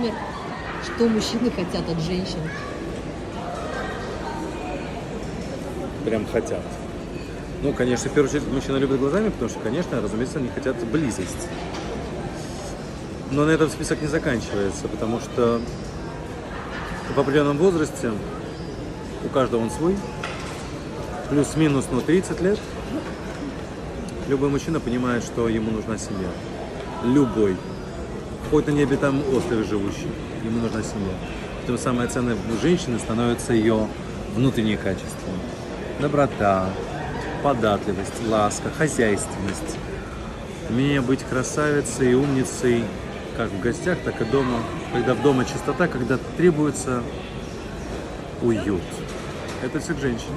например, что мужчины хотят от женщин? Прям хотят. Ну, конечно, в первую очередь мужчина любит глазами, потому что, конечно, разумеется, они хотят близость. Но на этом список не заканчивается, потому что в определенном возрасте у каждого он свой, плюс-минус, ну, 30 лет, любой мужчина понимает, что ему нужна семья. Любой. Хоть на необитаемом острове живущий, ему нужна семья. Поэтому самое ценное у женщины становится ее внутренние качества. Доброта, податливость, ласка, хозяйственность. Умение быть красавицей и умницей как в гостях, так и дома. Когда в дома чистота, когда требуется уют. Это все к женщине.